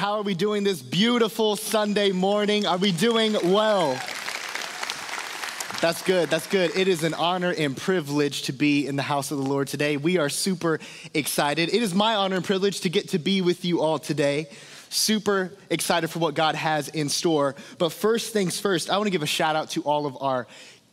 How are we doing this beautiful Sunday morning? Are we doing well? That's good. That's good. It is an honor and privilege to be in the house of the Lord today. We are super excited. It is my honor and privilege to get to be with you all today. Super excited for what God has in store. But first things first, I want to give a shout out to all of our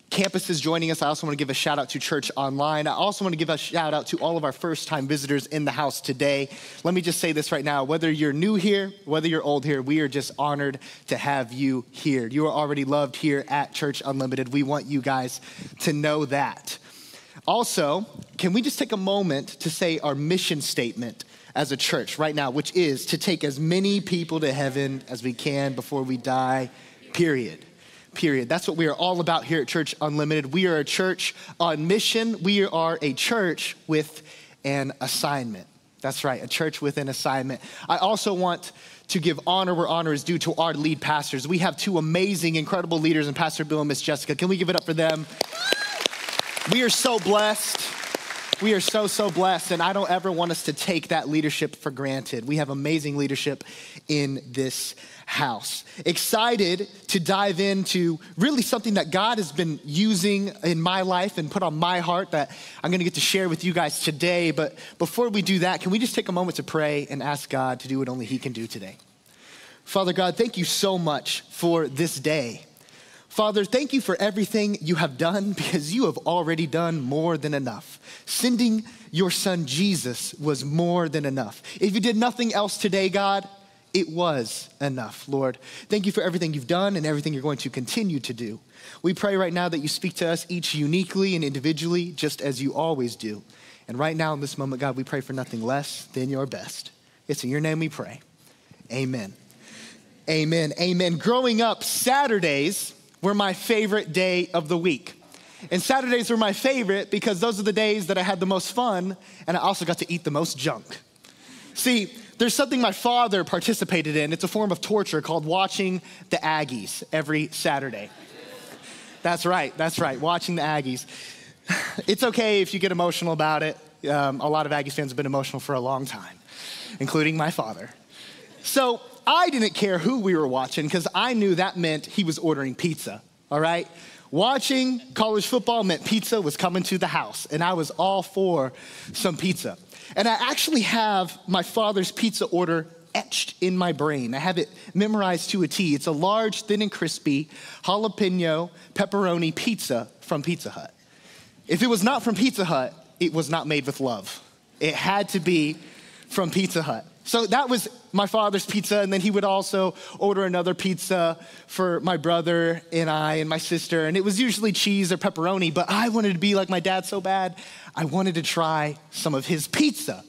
campuses joining us. I also want to give a shout out to Church Online. I also want to give a shout out to all of our first time visitors in the house today. Let me just say this right now whether you're new here, whether you're old here, we are just honored to have you here. You are already loved here at Church Unlimited. We want you guys to know that. Also, can we just take a moment to say our mission statement as a church right now, which is to take as many people to heaven as we can before we die, period period. That's what we are all about here at Church Unlimited. We are a church on mission, we are a church with an assignment. That's right, a church with an assignment. I also want to give honor where honor is due to our lead pastors. We have two amazing, incredible leaders, and Pastor Bill and Miss Jessica. Can we give it up for them? We are so blessed. We are so, so blessed, and I don't ever want us to take that leadership for granted. We have amazing leadership in this house. Excited to dive into really something that God has been using in my life and put on my heart that I'm gonna get to share with you guys today. But before we do that, can we just take a moment to pray and ask God to do what only He can do today? Father God, thank you so much for this day. Father, thank you for everything you have done because you have already done more than enough. Sending your son Jesus was more than enough. If you did nothing else today, God, it was enough, Lord. Thank you for everything you've done and everything you're going to continue to do. We pray right now that you speak to us each uniquely and individually, just as you always do. And right now, in this moment, God, we pray for nothing less than your best. It's in your name we pray. Amen. Amen. Amen. Growing up, Saturdays were my favorite day of the week. And Saturdays were my favorite because those are the days that I had the most fun and I also got to eat the most junk. See, there's something my father participated in. It's a form of torture called watching the Aggies every Saturday. That's right, that's right, watching the Aggies. It's okay if you get emotional about it. Um, a lot of Aggies fans have been emotional for a long time, including my father. So I didn't care who we were watching because I knew that meant he was ordering pizza, all right? Watching college football meant pizza was coming to the house, and I was all for some pizza. And I actually have my father's pizza order etched in my brain. I have it memorized to a T. It's a large, thin and crispy jalapeno pepperoni pizza from Pizza Hut. If it was not from Pizza Hut, it was not made with love. It had to be from Pizza Hut. So that was my father's pizza, and then he would also order another pizza for my brother and I and my sister, and it was usually cheese or pepperoni, but I wanted to be like my dad so bad, I wanted to try some of his pizza.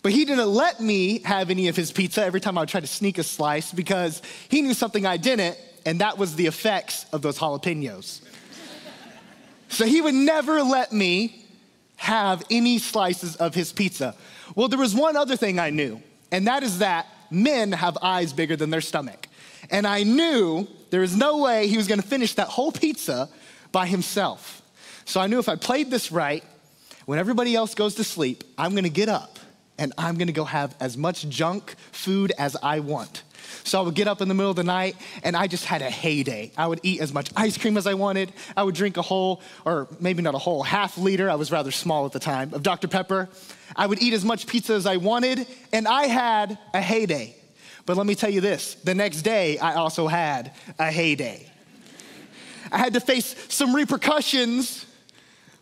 But he didn't let me have any of his pizza every time I would try to sneak a slice because he knew something I didn't, and that was the effects of those jalapenos. so he would never let me have any slices of his pizza. Well, there was one other thing I knew and that is that men have eyes bigger than their stomach. And I knew there was no way he was gonna finish that whole pizza by himself. So I knew if I played this right, when everybody else goes to sleep, I'm gonna get up and I'm gonna go have as much junk food as I want. So I would get up in the middle of the night and I just had a heyday. I would eat as much ice cream as I wanted. I would drink a whole, or maybe not a whole, half liter, I was rather small at the time, of Dr. Pepper. I would eat as much pizza as I wanted, and I had a heyday. But let me tell you this the next day, I also had a heyday. I had to face some repercussions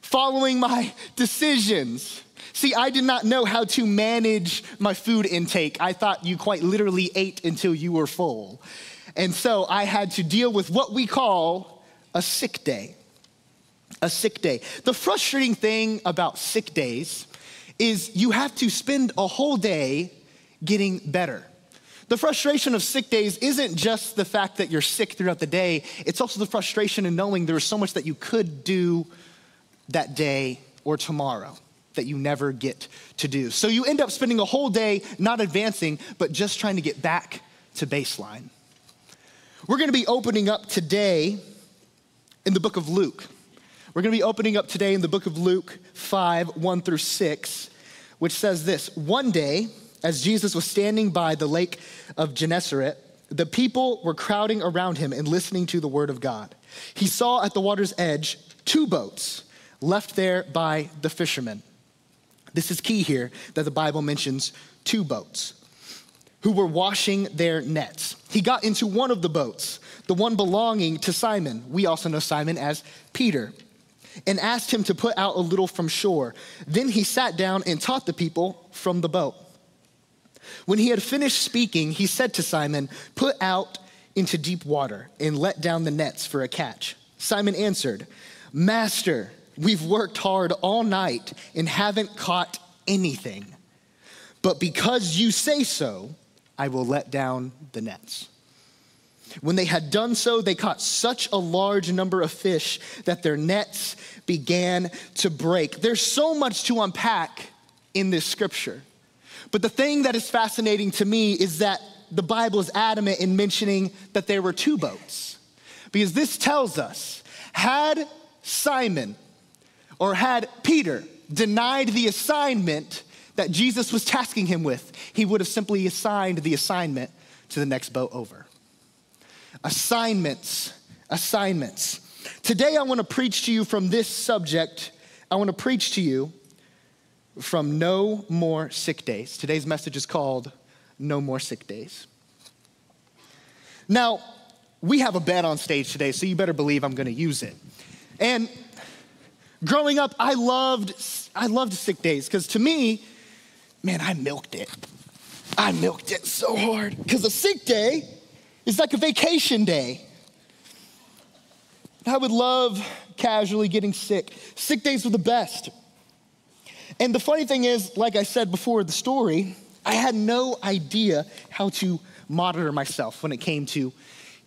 following my decisions. See, I did not know how to manage my food intake. I thought you quite literally ate until you were full. And so I had to deal with what we call a sick day. A sick day. The frustrating thing about sick days is you have to spend a whole day getting better. The frustration of sick days isn't just the fact that you're sick throughout the day, it's also the frustration in knowing there's so much that you could do that day or tomorrow that you never get to do. So you end up spending a whole day not advancing, but just trying to get back to baseline. We're gonna be opening up today in the book of Luke. We're going to be opening up today in the book of Luke 5 1 through 6, which says this One day, as Jesus was standing by the lake of Gennesaret, the people were crowding around him and listening to the word of God. He saw at the water's edge two boats left there by the fishermen. This is key here that the Bible mentions two boats who were washing their nets. He got into one of the boats, the one belonging to Simon. We also know Simon as Peter, and asked him to put out a little from shore. Then he sat down and taught the people from the boat. When he had finished speaking, he said to Simon, Put out into deep water and let down the nets for a catch. Simon answered, Master, we've worked hard all night and haven't caught anything. But because you say so, I will let down the nets. When they had done so, they caught such a large number of fish that their nets began to break. There's so much to unpack in this scripture. But the thing that is fascinating to me is that the Bible is adamant in mentioning that there were two boats. Because this tells us had Simon or had Peter denied the assignment that Jesus was tasking him with, he would have simply assigned the assignment to the next boat over. Assignments, assignments. Today, I want to preach to you from this subject. I want to preach to you from No More Sick Days. Today's message is called No More Sick Days. Now, we have a bed on stage today, so you better believe I'm going to use it. And growing up, I loved I loved sick days because to me, man, I milked it. I milked it so hard because a sick day is like a vacation day. I would love casually getting sick. Sick days were the best. And the funny thing is, like I said before the story, I had no idea how to monitor myself when it came to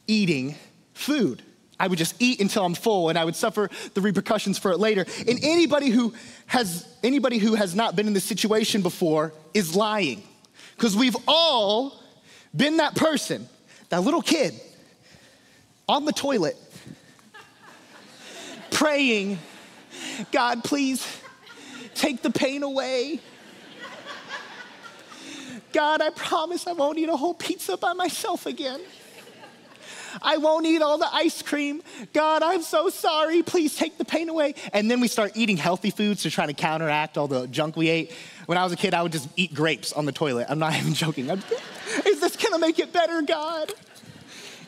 eating food. I would just eat until I'm full and I would suffer the repercussions for it later. And anybody who has anybody who has not been in this situation before is lying. Cuz we've all been that person, that little kid on the toilet praying, God, please take the pain away. God, I promise I won't eat a whole pizza by myself again. I won't eat all the ice cream. God, I'm so sorry. Please take the pain away. And then we start eating healthy foods to try to counteract all the junk we ate. When I was a kid, I would just eat grapes on the toilet. I'm not even joking. I'm, is this gonna make it better, God?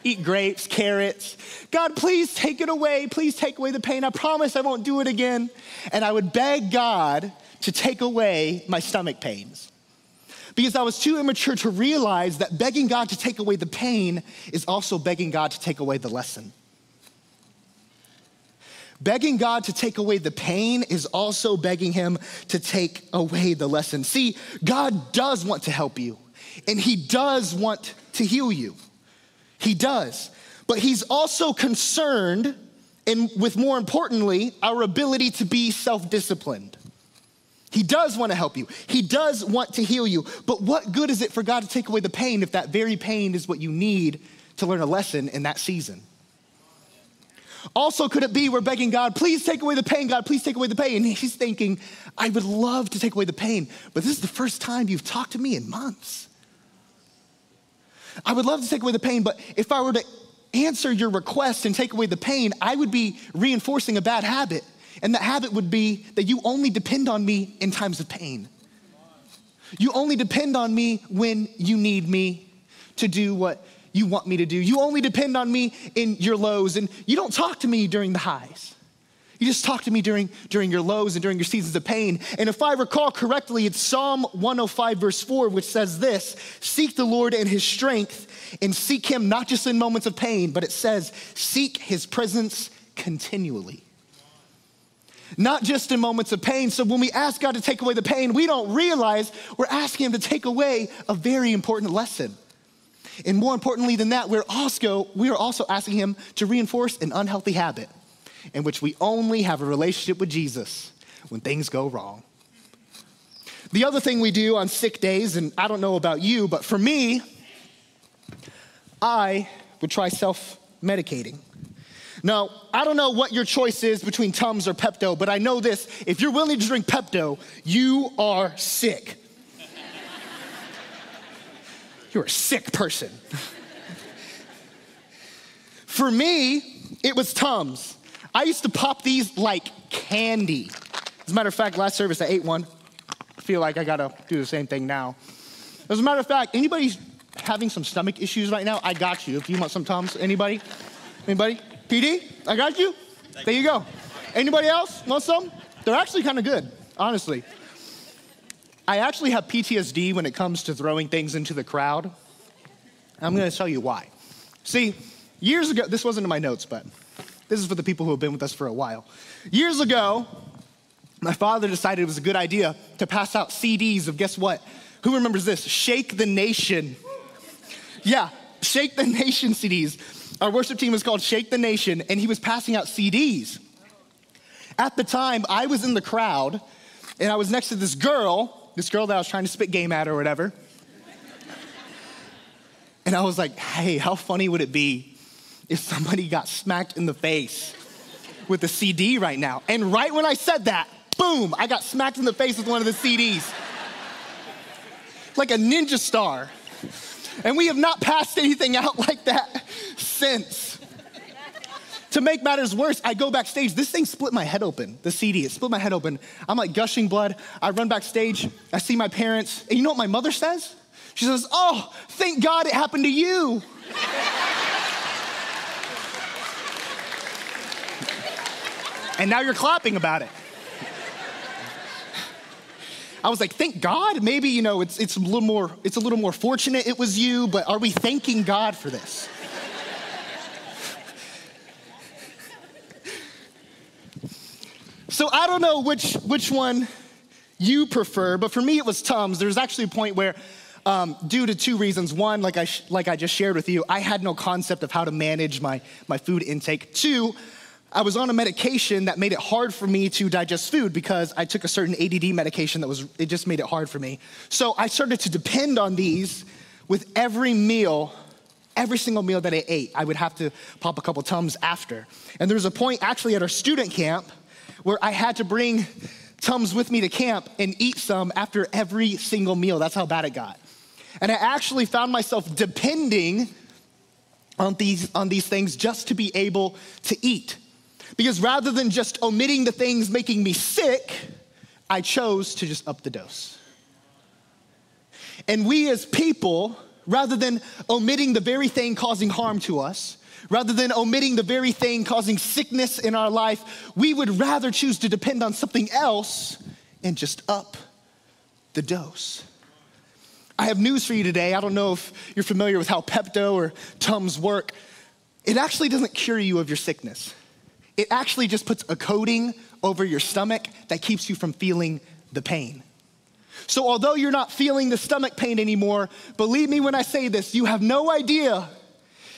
Eat grapes, carrots. God, please take it away. Please take away the pain. I promise I won't do it again. And I would beg God to take away my stomach pains because I was too immature to realize that begging God to take away the pain is also begging God to take away the lesson. Begging God to take away the pain is also begging Him to take away the lesson. See, God does want to help you, and He does want to heal you. He does. But He's also concerned, and with more importantly, our ability to be self disciplined. He does want to help you. He does want to heal you. But what good is it for God to take away the pain if that very pain is what you need to learn a lesson in that season? Also, could it be we're begging God, please take away the pain, God, please take away the pain? And He's thinking, I would love to take away the pain, but this is the first time you've talked to me in months. I would love to take away the pain, but if I were to answer your request and take away the pain, I would be reinforcing a bad habit. And that habit would be that you only depend on me in times of pain. You only depend on me when you need me to do what you want me to do. You only depend on me in your lows, and you don't talk to me during the highs. You just talk to me during, during your lows and during your seasons of pain. And if I recall correctly, it's Psalm 105, verse 4, which says this Seek the Lord in his strength, and seek him not just in moments of pain, but it says, Seek his presence continually not just in moments of pain. So when we ask God to take away the pain, we don't realize we're asking Him to take away a very important lesson. And more importantly than that, we're also, we are also asking Him to reinforce an unhealthy habit in which we only have a relationship with Jesus when things go wrong. The other thing we do on sick days, and I don't know about you, but for me, I would try self medicating. Now, I don't know what your choice is between Tums or Pepto, but I know this if you're willing to drink Pepto, you are sick. You're a sick person. For me, it was Tums. I used to pop these like candy. As a matter of fact, last service I ate one. I feel like I gotta do the same thing now. As a matter of fact, anybody having some stomach issues right now, I got you. If you want some Tums, anybody? Anybody? PD, I got you. There you go. Anybody else want some? They're actually kind of good, honestly. I actually have PTSD when it comes to throwing things into the crowd. I'm gonna tell you why. See, years ago, this wasn't in my notes, but this is for the people who have been with us for a while. Years ago, my father decided it was a good idea to pass out CDs of guess what? Who remembers this? Shake the Nation. Yeah, Shake the Nation CDs. Our worship team was called Shake the Nation, and he was passing out CDs. At the time, I was in the crowd, and I was next to this girl, this girl that I was trying to spit game at or whatever. And I was like, hey, how funny would it be if somebody got smacked in the face with a CD right now? And right when I said that, boom, I got smacked in the face with one of the CDs. like a ninja star. And we have not passed anything out like that since. to make matters worse, I go backstage. This thing split my head open, the CD. It split my head open. I'm like gushing blood. I run backstage. I see my parents. And you know what my mother says? She says, Oh, thank God it happened to you. and now you're clapping about it. I was like, thank God. Maybe, you know, it's, it's a little more, it's a little more fortunate it was you, but are we thanking God for this? so I don't know which, which one you prefer, but for me it was Tums. There's actually a point where um, due to two reasons. One, like I, like I just shared with you, I had no concept of how to manage my, my food intake. Two, I was on a medication that made it hard for me to digest food because I took a certain ADD medication that was, it just made it hard for me. So I started to depend on these with every meal, every single meal that I ate. I would have to pop a couple Tums after. And there was a point actually at our student camp where I had to bring Tums with me to camp and eat some after every single meal. That's how bad it got. And I actually found myself depending on these, on these things just to be able to eat. Because rather than just omitting the things making me sick, I chose to just up the dose. And we as people, rather than omitting the very thing causing harm to us, rather than omitting the very thing causing sickness in our life, we would rather choose to depend on something else and just up the dose. I have news for you today. I don't know if you're familiar with how Pepto or Tums work. It actually doesn't cure you of your sickness. It actually just puts a coating over your stomach that keeps you from feeling the pain. So, although you're not feeling the stomach pain anymore, believe me when I say this, you have no idea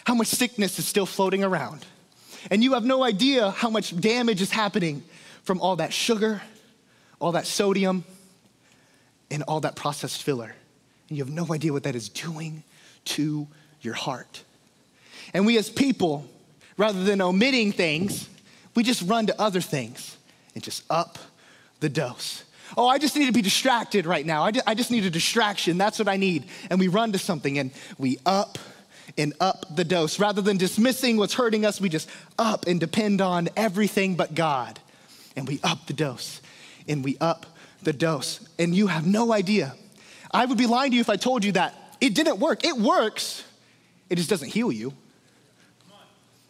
how much sickness is still floating around. And you have no idea how much damage is happening from all that sugar, all that sodium, and all that processed filler and you have no idea what that is doing to your heart. And we as people, rather than omitting things, we just run to other things and just up the dose. Oh, I just need to be distracted right now. I just, I just need a distraction. That's what I need. And we run to something and we up and up the dose. Rather than dismissing what's hurting us, we just up and depend on everything but God. And we up the dose and we up the dose. And you have no idea I would be lying to you if I told you that it didn't work. It works, it just doesn't heal you.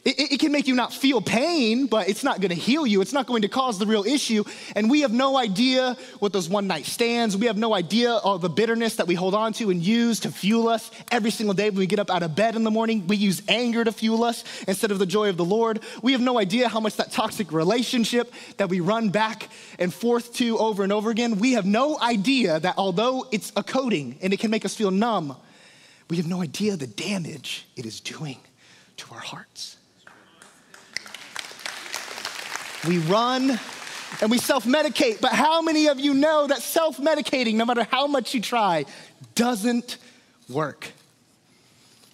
It, it, can make you not feel pain, but it's not gonna heal you. It's not going to cause the real issue. And we have no idea what those one night stands, we have no idea all the bitterness that we hold on to and use to fuel us every single day when we get up out of bed in the morning. We use anger to fuel us instead of the joy of the Lord. We have no idea how much that toxic relationship that we run back and forth to over and over again, we have no idea that although it's a coating and it can make us feel numb, we have no idea the damage it is doing to our hearts. We run and we self medicate. But how many of you know that self medicating, no matter how much you try, doesn't work?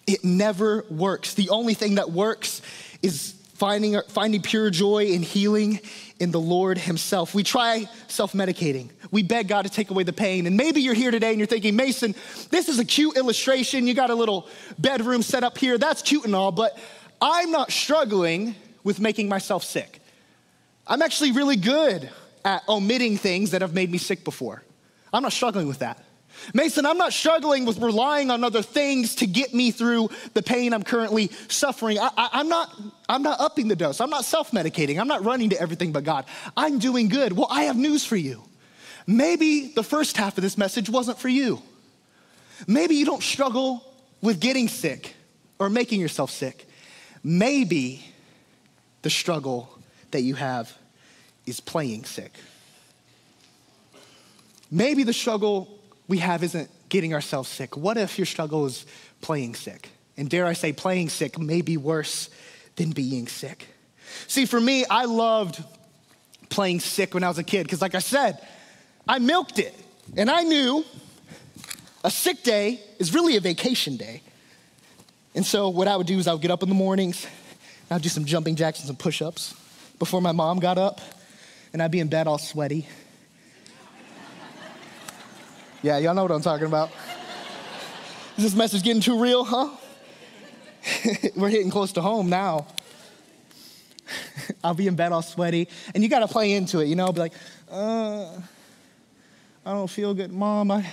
It never works. The only thing that works is finding, finding pure joy and healing in the Lord Himself. We try self medicating. We beg God to take away the pain. And maybe you're here today and you're thinking, Mason, this is a cute illustration. You got a little bedroom set up here. That's cute and all, but I'm not struggling with making myself sick. I'm actually really good at omitting things that have made me sick before. I'm not struggling with that. Mason, I'm not struggling with relying on other things to get me through the pain I'm currently suffering. I, am not, I'm not upping the dose. I'm not self medicating. I'm not running to everything but God. I'm doing good. Well, I have news for you. Maybe the first half of this message wasn't for you. Maybe you don't struggle with getting sick or making yourself sick. Maybe the struggle that you have is playing sick. Maybe the struggle we have isn't getting ourselves sick. What if your struggle is playing sick? And dare I say, playing sick may be worse than being sick. See, for me, I loved playing sick when I was a kid because, like I said, I milked it. And I knew a sick day is really a vacation day. And so, what I would do is I would get up in the mornings, I'd do some jumping jacks and some push ups before my mom got up, and I'd be in bed all sweaty yeah, y'all know what I'm talking about. Is this message getting too real, huh? We're hitting close to home now. I'll be in bed all sweaty, and you gotta play into it, you know, be like, uh, I don't feel good. Mom, I,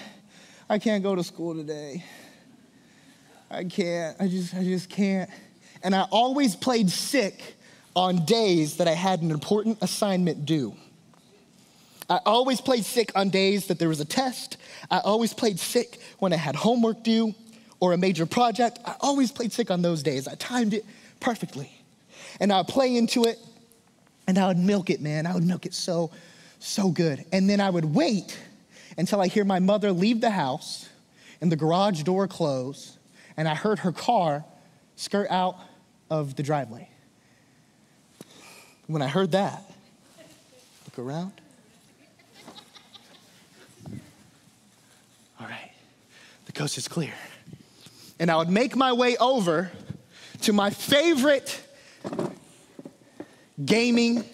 I can't go to school today. I can't, I just, I just can't. And I always played sick on days that I had an important assignment due. I always played sick on days that there was a test. I always played sick when I had homework due or a major project. I always played sick on those days. I timed it perfectly. And I would play into it and I would milk it, man. I would milk it so, so good. And then I would wait until I hear my mother leave the house and the garage door close and I heard her car skirt out of the driveway. When I heard that, look around, All right, the coast is clear. And I would make my way over to my favorite gaming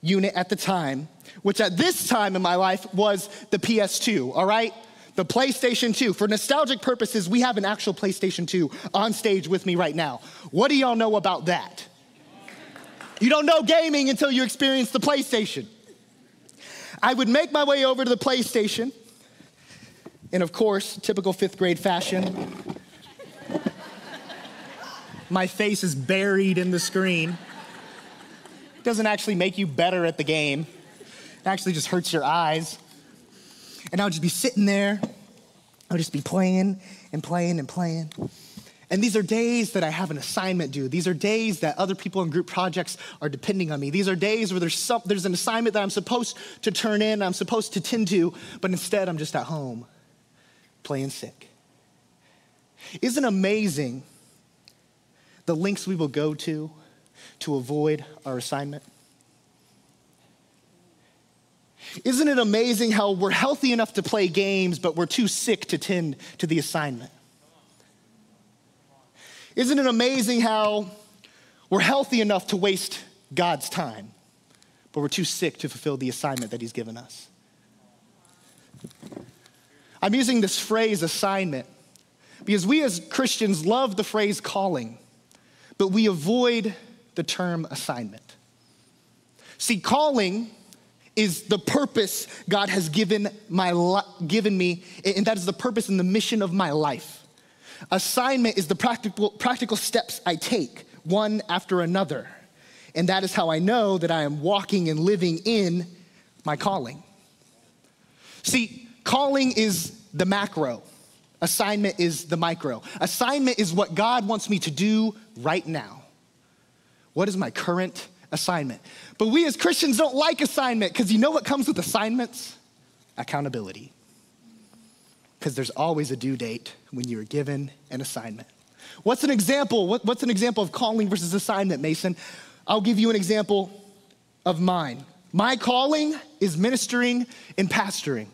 unit at the time, which at this time in my life was the PS2, all right? The PlayStation 2. For nostalgic purposes, we have an actual PlayStation 2 on stage with me right now. What do y'all know about that? You don't know gaming until you experience the PlayStation. I would make my way over to the PlayStation and of course, typical fifth grade fashion, my face is buried in the screen. It doesn't actually make you better at the game, it actually just hurts your eyes. And I would just be sitting there, I would just be playing and playing and playing. And these are days that I have an assignment due. These are days that other people in group projects are depending on me. These are days where there's, some, there's an assignment that I'm supposed to turn in, I'm supposed to tend to, but instead I'm just at home playing sick. Isn't amazing the links we will go to to avoid our assignment? Isn't it amazing how we're healthy enough to play games, but we're too sick to tend to the assignment? Isn't it amazing how we're healthy enough to waste God's time, but we're too sick to fulfill the assignment that He's given us? I'm using this phrase assignment because we as Christians love the phrase calling, but we avoid the term assignment. See, calling is the purpose God has given, my li- given me, and that is the purpose and the mission of my life. Assignment is the practical, practical steps I take, one after another. And that is how I know that I am walking and living in my calling. See, Calling is the macro, assignment is the micro. Assignment is what God wants me to do right now. What is my current assignment? But we as Christians don't like assignment because you know what comes with assignments? Accountability. Because there's always a due date when you're given an assignment. What's an example? What, what's an example of calling versus assignment, Mason? I'll give you an example of mine. My calling is ministering and pastoring.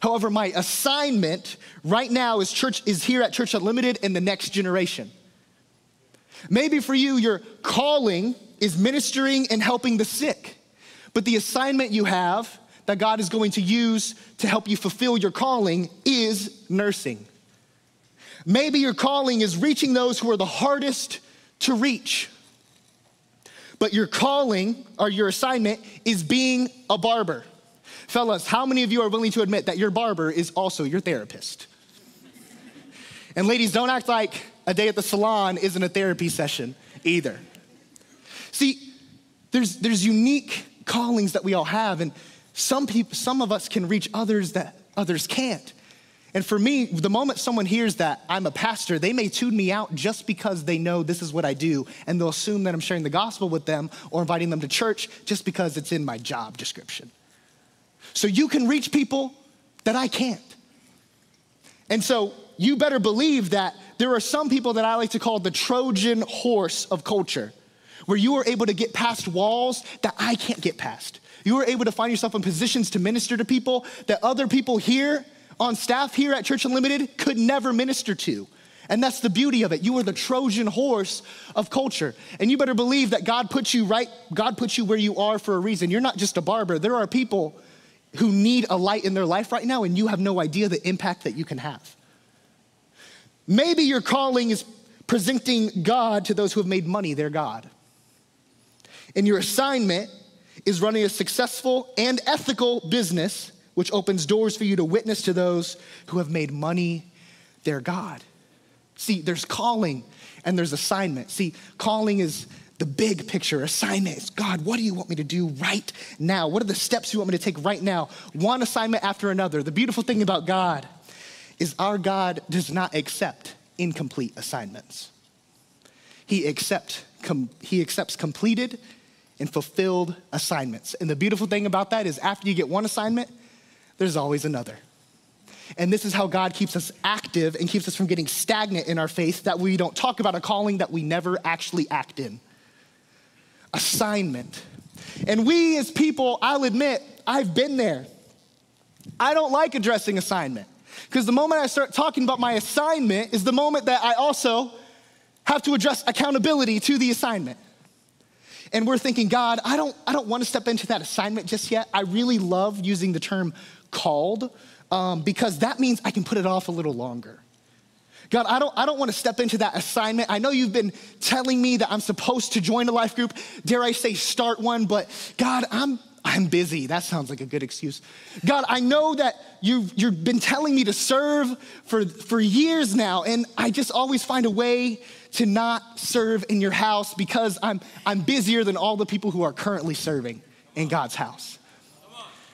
However, my assignment right now is church is here at Church Unlimited in the next generation. Maybe for you, your calling is ministering and helping the sick. But the assignment you have that God is going to use to help you fulfill your calling is nursing. Maybe your calling is reaching those who are the hardest to reach. But your calling or your assignment is being a barber. Fellas, how many of you are willing to admit that your barber is also your therapist? and ladies, don't act like a day at the salon isn't a therapy session either. See, there's, there's unique callings that we all have, and some people, some of us can reach others that others can't. And for me, the moment someone hears that I'm a pastor, they may tune me out just because they know this is what I do, and they'll assume that I'm sharing the gospel with them or inviting them to church just because it's in my job description. So you can reach people that I can't. And so you better believe that there are some people that I like to call the Trojan horse of culture, where you are able to get past walls that I can't get past. You are able to find yourself in positions to minister to people that other people here on staff here at Church Unlimited could never minister to. And that's the beauty of it. You are the Trojan horse of culture. And you better believe that God put you right, God put you where you are for a reason. You're not just a barber. There are people who need a light in their life right now, and you have no idea the impact that you can have. Maybe your calling is presenting God to those who have made money their God. And your assignment is running a successful and ethical business which opens doors for you to witness to those who have made money their God. See, there's calling and there's assignment. See, calling is the big picture, assignment is God, what do you want me to do right now? What are the steps you want me to take right now? One assignment after another. The beautiful thing about God is our God does not accept incomplete assignments. He, accept, com, he accepts completed and fulfilled assignments. And the beautiful thing about that is after you get one assignment, there's always another. And this is how God keeps us active and keeps us from getting stagnant in our faith, that we don't talk about a calling that we never actually act in. Assignment. And we as people, I'll admit, I've been there. I don't like addressing assignment because the moment I start talking about my assignment is the moment that I also have to address accountability to the assignment and we're thinking god i don't i don't want to step into that assignment just yet i really love using the term called um, because that means I can put it off a little longer. God, I don't, I don't want to step into that assignment. I know you've been telling me that I'm supposed to join a life group. Dare I say start one, but God, I'm, I'm busy. That sounds like a good excuse. God, I know that you've, you've been telling me to serve for, for years now, and I just always find a way to not serve in your house because I'm, I'm busier than all the people who are currently serving in God's house.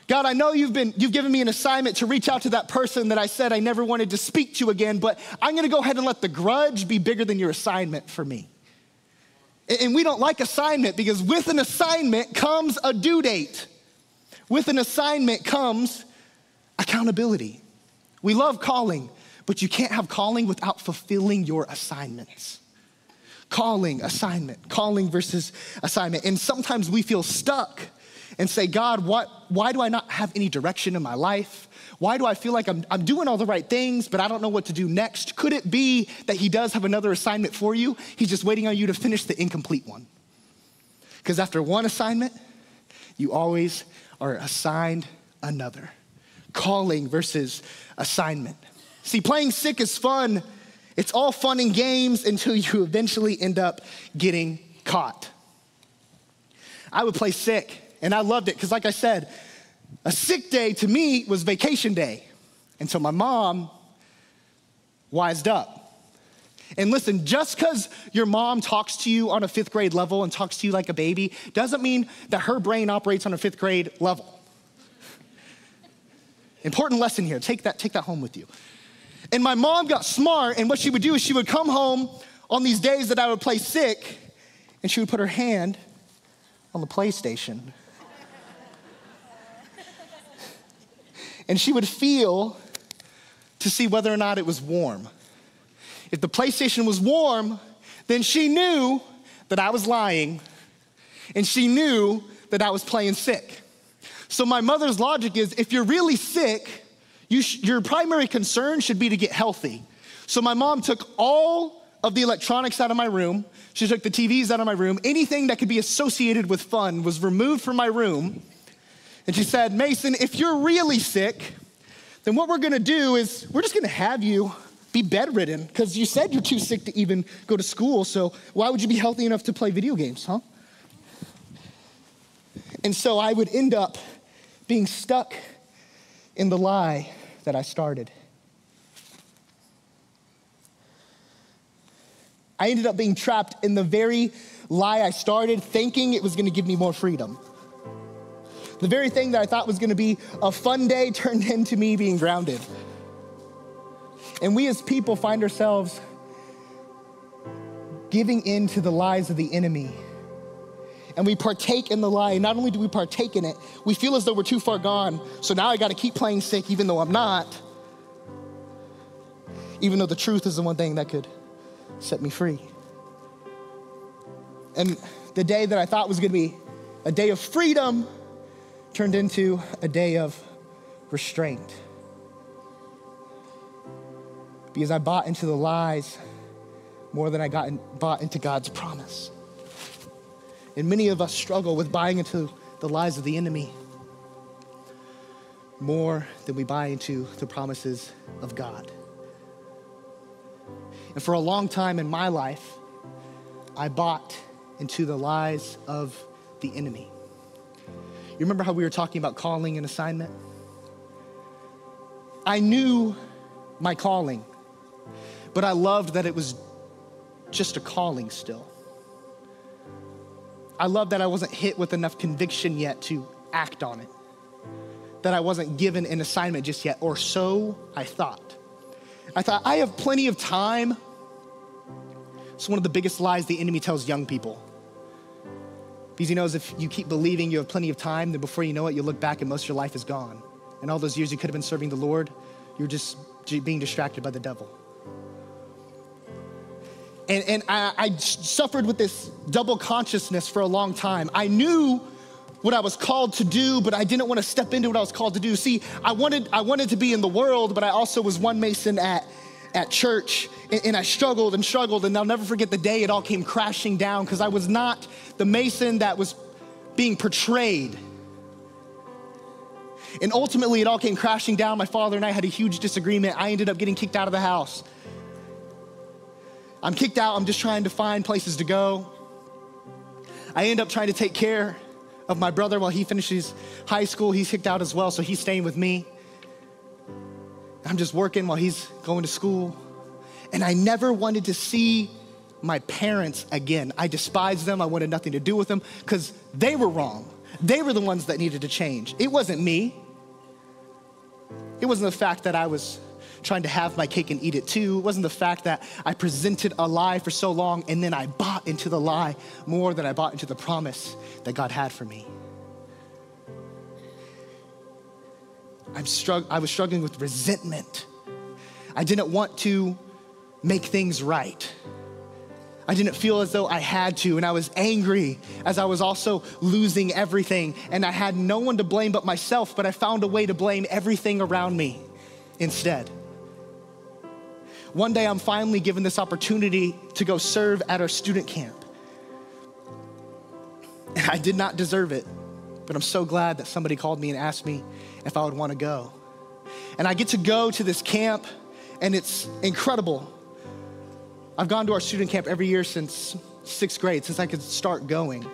God, I know you've been you've given me an assignment to reach out to that person that I said I never wanted to speak to again, but I'm going to go ahead and let the grudge be bigger than your assignment for me. And we don't like assignment because with an assignment comes a due date. With an assignment comes accountability. We love calling, but you can't have calling without fulfilling your assignments. Calling, assignment, calling versus assignment. And sometimes we feel stuck and say, God, what, why do I not have any direction in my life? Why do I feel like I'm, I'm doing all the right things, but I don't know what to do next? Could it be that He does have another assignment for you? He's just waiting on you to finish the incomplete one. Because after one assignment, you always are assigned another. Calling versus assignment. See, playing sick is fun. It's all fun and games until you eventually end up getting caught. I would play sick and I loved it because, like I said, a sick day to me was vacation day. And so my mom wised up. And listen, just because your mom talks to you on a fifth grade level and talks to you like a baby doesn't mean that her brain operates on a fifth grade level. Important lesson here. Take that, take that home with you. And my mom got smart, and what she would do is she would come home on these days that I would play sick, and she would put her hand on the PlayStation and she would feel to see whether or not it was warm. If the PlayStation was warm, then she knew that I was lying and she knew that I was playing sick. So, my mother's logic is if you're really sick, you sh- your primary concern should be to get healthy. So, my mom took all of the electronics out of my room. She took the TVs out of my room. Anything that could be associated with fun was removed from my room. And she said, Mason, if you're really sick, then what we're gonna do is we're just gonna have you be bedridden because you said you're too sick to even go to school. So why would you be healthy enough to play video games, huh? And so I would end up being stuck in the lie that I started. I ended up being trapped in the very lie I started, thinking it was gonna give me more freedom. The very thing that I thought was gonna be a fun day turned into me being grounded. And we as people find ourselves giving in to the lies of the enemy. And we partake in the lie. Not only do we partake in it, we feel as though we're too far gone. So now I got to keep playing sick, even though I'm not. Even though the truth is the one thing that could set me free. And the day that I thought was going to be a day of freedom turned into a day of restraint. Because I bought into the lies more than I got in, bought into God's promise. And many of us struggle with buying into the lies of the enemy more than we buy into the promises of God. And for a long time in my life, I bought into the lies of the enemy. You remember how we were talking about calling and assignment? I knew my calling, but I loved that it was just a calling still. I loved that I wasn't hit with enough conviction yet to act on it, that I wasn't given an assignment just yet, or so I thought. I thought, I have plenty of time. It's one of the biggest lies the enemy tells young people. Because he knows if you keep believing you have plenty of time, then before you know it, you look back and most of your life is gone. And all those years you could have been serving the Lord, you're just being distracted by the devil. And, and I, I suffered with this double consciousness for a long time. I knew what I was called to do, but I didn't want to step into what I was called to do. See, I wanted, I wanted to be in the world, but I also was one Mason at, at church, and, I struggled and struggled, and I'll never forget the day it all came crashing down because I was not the Mason that was being portrayed. And ultimately, it all came crashing down. My father and I had a huge disagreement. I ended up getting kicked out of the house. I'm kicked out, I'm just trying to find places to go. I end up trying to take care of my brother while he finishes high school. He's kicked out as well, so he's staying with me. I'm just working while he's going to school. And I never wanted to see my parents again. I despised them. I wanted nothing to do with them because they were wrong. They were the ones that needed to change. It wasn't me. It wasn't the fact that I was trying to have my cake and eat it too. It wasn't the fact that I presented a lie for so long and then I bought into the lie more than I bought into the promise that God had for me. I'm strugg- I was struggling with resentment. I didn't want to make things right. I didn't feel as though I had to, and I was angry as I was also losing everything, and I had no one to blame but myself, but I found a way to blame everything around me instead. One day I'm finally given this opportunity to go serve at our student camp. And I did not deserve it, but I'm so glad that somebody called me and asked me if I would want to go. And I get to go to this camp, and it's incredible. I've gone to our student camp every year since sixth grade, since I could start going.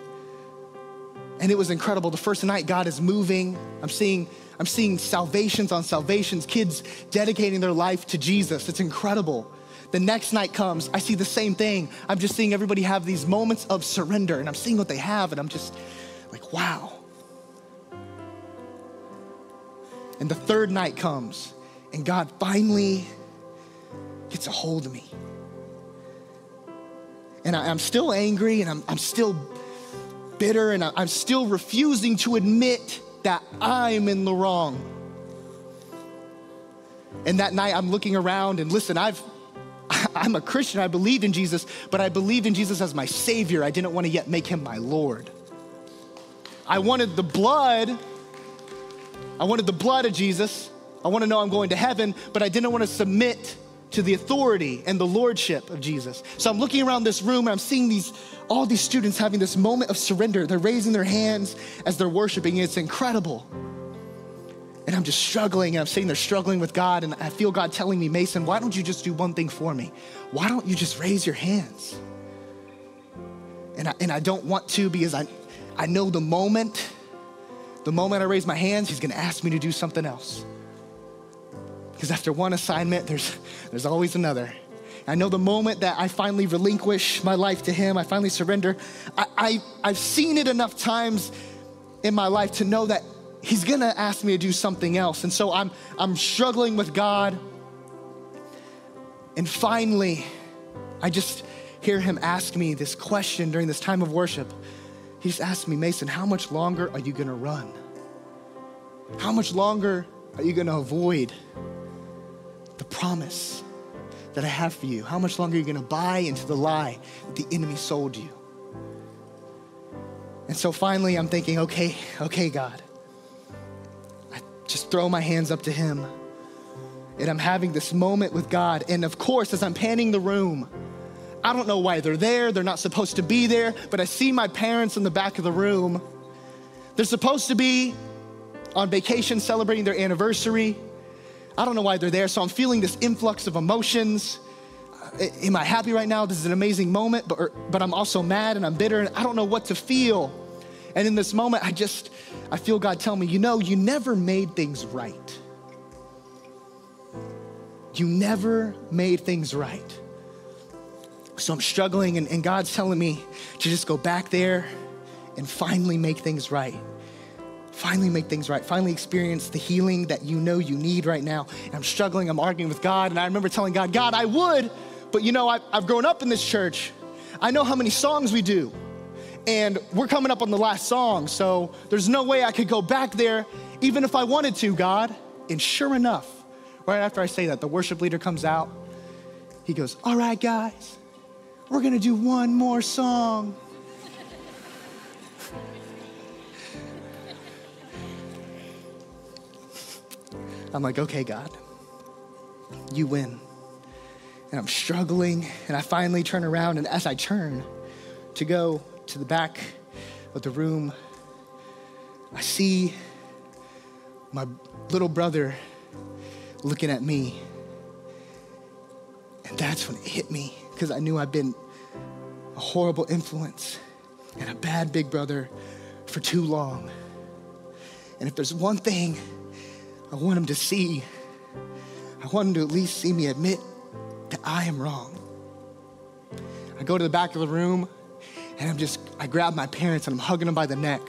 And it was incredible. The first night, God is moving. I'm seeing, I'm seeing salvations on salvations, kids dedicating their life to Jesus. It's incredible. The next night comes, I see the same thing. I'm just seeing everybody have these moments of surrender, and I'm seeing what they have, and I'm just like, wow. And the third night comes, and God finally gets a hold of me. And I, am still angry and I'm, I'm still bitter and I, I'm still refusing to admit that I'm in the wrong. And that night I'm looking around and listen, I've I'm a Christian, I believed in Jesus, but I believed in Jesus as my Savior. I didn't want to yet make him my Lord. I wanted the blood, I wanted the blood of Jesus. I want to know I'm going to heaven, but I didn't want to submit to the authority and the lordship of Jesus. So I'm looking around this room and I'm seeing these all these students having this moment of surrender. They're raising their hands as they're worshiping. It's incredible. And I'm just struggling, and I'm sitting there struggling with God, and I feel God telling me, Mason, why don't you just do one thing for me? Why don't you just raise your hands? And I, and I don't want to because I, I know the moment, the moment I raise my hands, He's gonna ask me to do something else. Because after one assignment, there's, there's always another. I know the moment that I finally relinquish my life to Him, I finally surrender, I, I, I've seen it enough times in my life to know that He's gonna ask me to do something else. And so I'm, I'm struggling with God. And finally, I just hear Him ask me this question during this time of worship. He just asked me, Mason, how much longer are you gonna run? How much longer are you gonna avoid the promise that I have for you? How much longer are you gonna buy into the lie that the enemy sold you? And so finally, I'm thinking, okay, okay, God. I just throw my hands up to Him. And I'm having this moment with God. And of course, as I'm panning the room, I don't know why they're there. They're not supposed to be there, but I see my parents in the back of the room. They're supposed to be on vacation celebrating their anniversary. I don't know why they're there, so I'm feeling this influx of emotions. Am I happy right now? This is an amazing moment, but, or- but I'm also mad and I'm bitter and I don't know what to feel. And in this moment, I just, I feel God tell me, you know, you never made things right. You never made things right. So I'm struggling, and, and God's telling me to just go back there and finally make things right. Finally, make things right. Finally, experience the healing that you know you need right now. And I'm struggling, I'm arguing with God, and I remember telling God, God, I would, but you know, I've, I've grown up in this church. I know how many songs we do, and we're coming up on the last song, so there's no way I could go back there, even if I wanted to, God. And sure enough, right after I say that, the worship leader comes out. He goes, All right, guys, we're gonna do one more song. I'm like, okay, God, you win. And I'm struggling, and I finally turn around, and as I turn to go to the back of the room, I see my little brother looking at me. And that's when it hit me, because I knew I'd been a horrible influence and a bad big brother for too long. And if there's one thing I want him to see, I want him to at least see me admit that I am wrong. I go to the back of the room and I'm just, I grab my parents and I'm hugging them by the neck.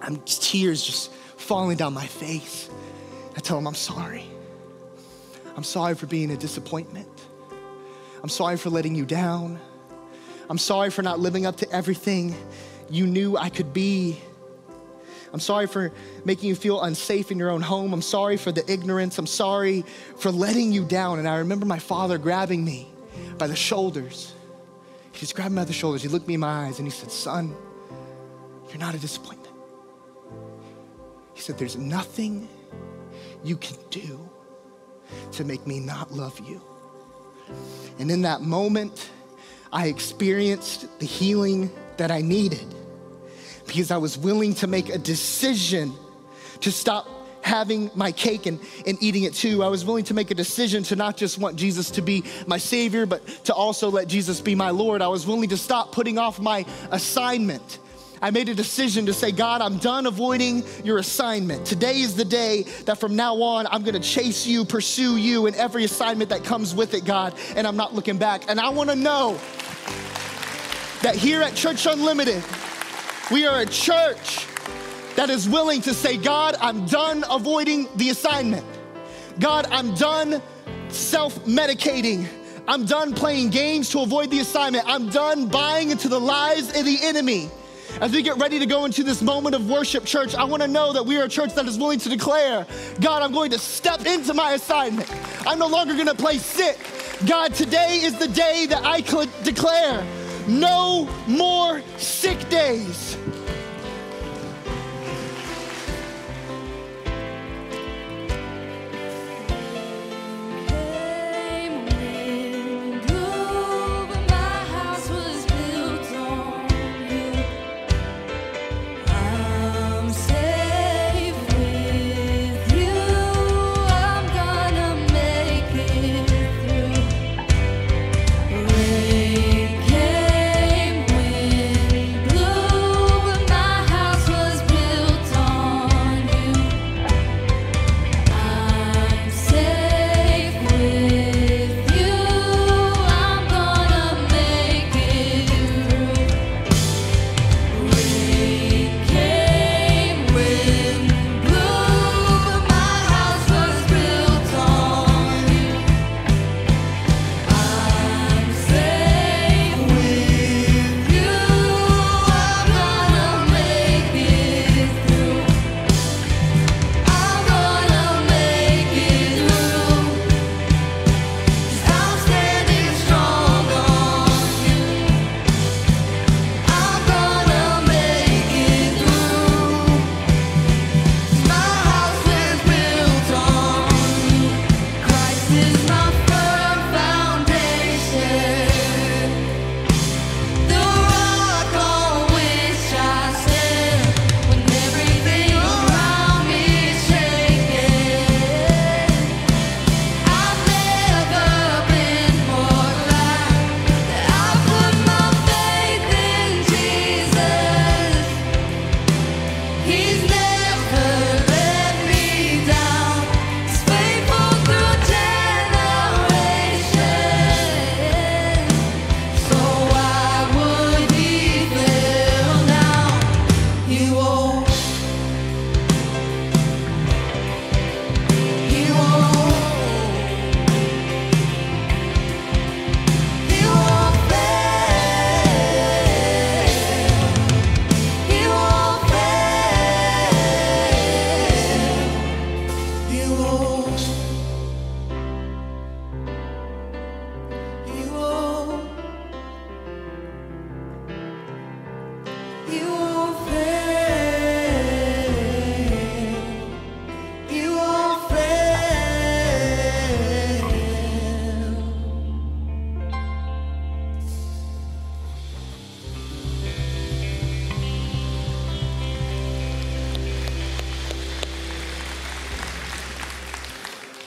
I'm tears just falling down my face. I tell them I'm sorry. I'm sorry for being a disappointment. I'm sorry for letting you down. I'm sorry for not living up to everything you knew I could be. I'm sorry for making you feel unsafe in your own home. I'm sorry for the ignorance. I'm sorry for letting you down. And I remember my father grabbing me by the shoulders. He just grabbed me by the shoulders. He looked me in my eyes and he said, Son, you're not a disappointment. He said, There's nothing you can do to make me not love you. And in that moment, I experienced the healing that I needed because I was willing to make a decision to stop having my cake and, and eating it too. I was willing to make a decision to not just want Jesus to be my Savior, but to also let Jesus be my Lord. I was willing to stop putting off my assignment. I made a decision to say, God, I'm done avoiding your assignment. Today is the day that from now on, I'm gonna chase you, pursue you, and every assignment that comes with it, God, and I'm not looking back. And I wanna know that here at Church Unlimited, we are a church that is willing to say, God, I'm done avoiding the assignment. God, I'm done self medicating. I'm done playing games to avoid the assignment. I'm done buying into the lies of the enemy. As we get ready to go into this moment of worship, church, I want to know that we are a church that is willing to declare, God, I'm going to step into my assignment. I'm no longer going to play sick. God, today is the day that I declare no more sick days.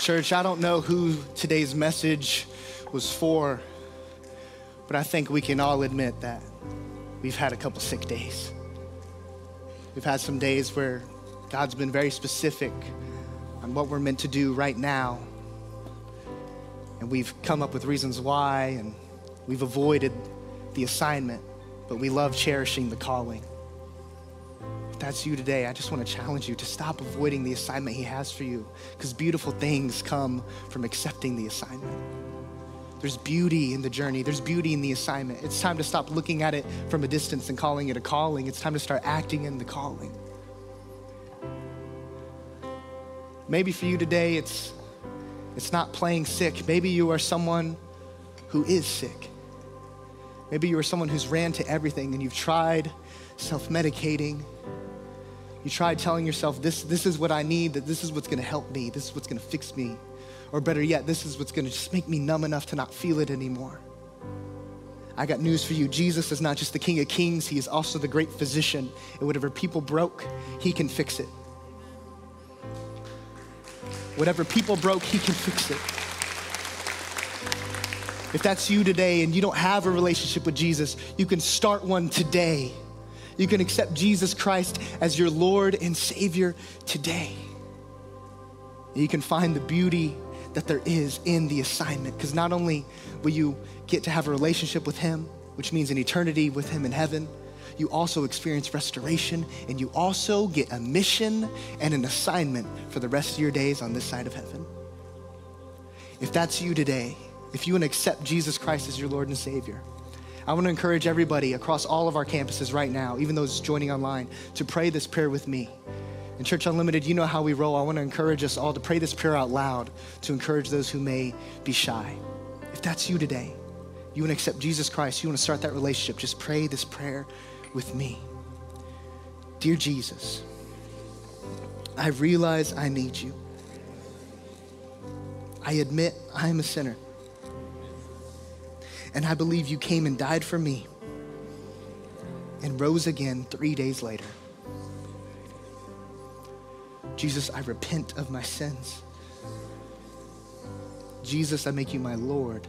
Church, I don't know who today's message was for, but I think we can all admit that we've had a couple sick days. We've had some days where God's been very specific on what we're meant to do right now. And we've come up with reasons why, and we've avoided the assignment, but we love cherishing the calling that's you today, I just want to challenge you to stop avoiding the assignment He has for you because beautiful things come from accepting the assignment. There's beauty in the journey, there's beauty in the assignment. It's time to stop looking at it from a distance and calling it a calling. It's time to start acting in the calling. Maybe for you today, it's, it's not playing sick. Maybe you are someone who is sick. Maybe you are someone who's ran to everything and you've tried self medicating, you tried telling yourself, this, this is what I need, that this is what's gonna help me, this is what's gonna fix me. Or better yet, this is what's gonna just make me numb enough to not feel it anymore. I got news for you. Jesus is not just the King of Kings, He is also the great physician. And whatever people broke, He can fix it. Whatever people broke, He can fix it. If that's you today and you don't have a relationship with Jesus, you can start one today. You can accept Jesus Christ as your Lord and Savior today. You can find the beauty that there is in the assignment because not only will you get to have a relationship with Him, which means an eternity with Him in heaven, you also experience restoration and you also get a mission and an assignment for the rest of your days on this side of heaven. If that's you today, if you want to accept Jesus Christ as your Lord and Savior, I want to encourage everybody across all of our campuses right now, even those joining online, to pray this prayer with me. In Church Unlimited, you know how we roll. I want to encourage us all to pray this prayer out loud to encourage those who may be shy. If that's you today, you want to accept Jesus Christ, you want to start that relationship, just pray this prayer with me. Dear Jesus, I realize I need you. I admit I am a sinner. And I believe you came and died for me and rose again three days later. Jesus, I repent of my sins. Jesus, I make you my Lord.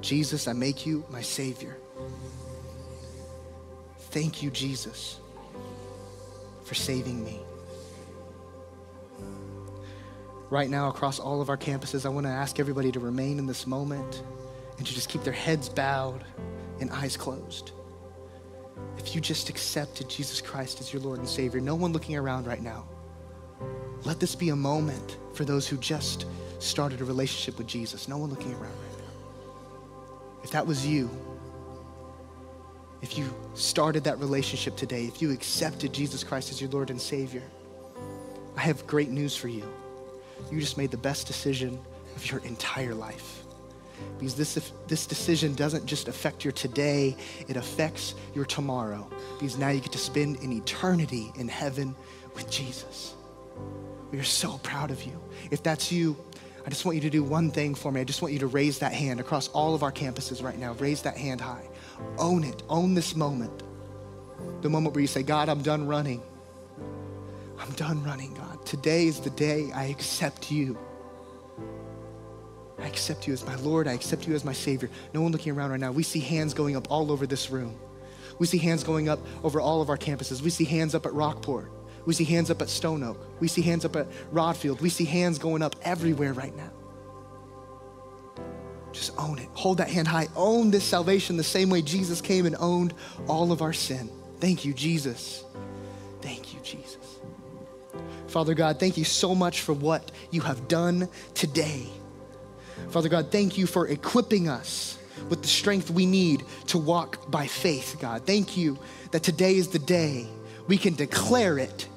Jesus, I make you my Savior. Thank you, Jesus, for saving me. Right now, across all of our campuses, I want to ask everybody to remain in this moment and to just keep their heads bowed and eyes closed. If you just accepted Jesus Christ as your Lord and Savior, no one looking around right now, let this be a moment for those who just started a relationship with Jesus. No one looking around right now. If that was you, if you started that relationship today, if you accepted Jesus Christ as your Lord and Savior, I have great news for you. You just made the best decision of your entire life. Because this, this decision doesn't just affect your today, it affects your tomorrow. Because now you get to spend an eternity in heaven with Jesus. We are so proud of you. If that's you, I just want you to do one thing for me. I just want you to raise that hand across all of our campuses right now. Raise that hand high. Own it. Own this moment. The moment where you say, God, I'm done running. I'm done running, God. Today is the day I accept you. I accept you as my Lord. I accept you as my Savior. No one looking around right now. We see hands going up all over this room. We see hands going up over all of our campuses. We see hands up at Rockport. We see hands up at Stone Oak. We see hands up at Rodfield. We see hands going up everywhere right now. Just own it. Hold that hand high. Own this salvation the same way Jesus came and owned all of our sin. Thank you, Jesus. Thank you, Jesus. Father God, thank you so much for what you have done today. Father God, thank you for equipping us with the strength we need to walk by faith, God. Thank you that today is the day we can declare it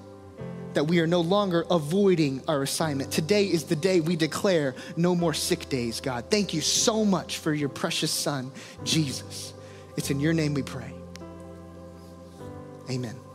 that we are no longer avoiding our assignment. Today is the day we declare no more sick days, God. Thank you so much for your precious Son, Jesus. It's in your name we pray. Amen.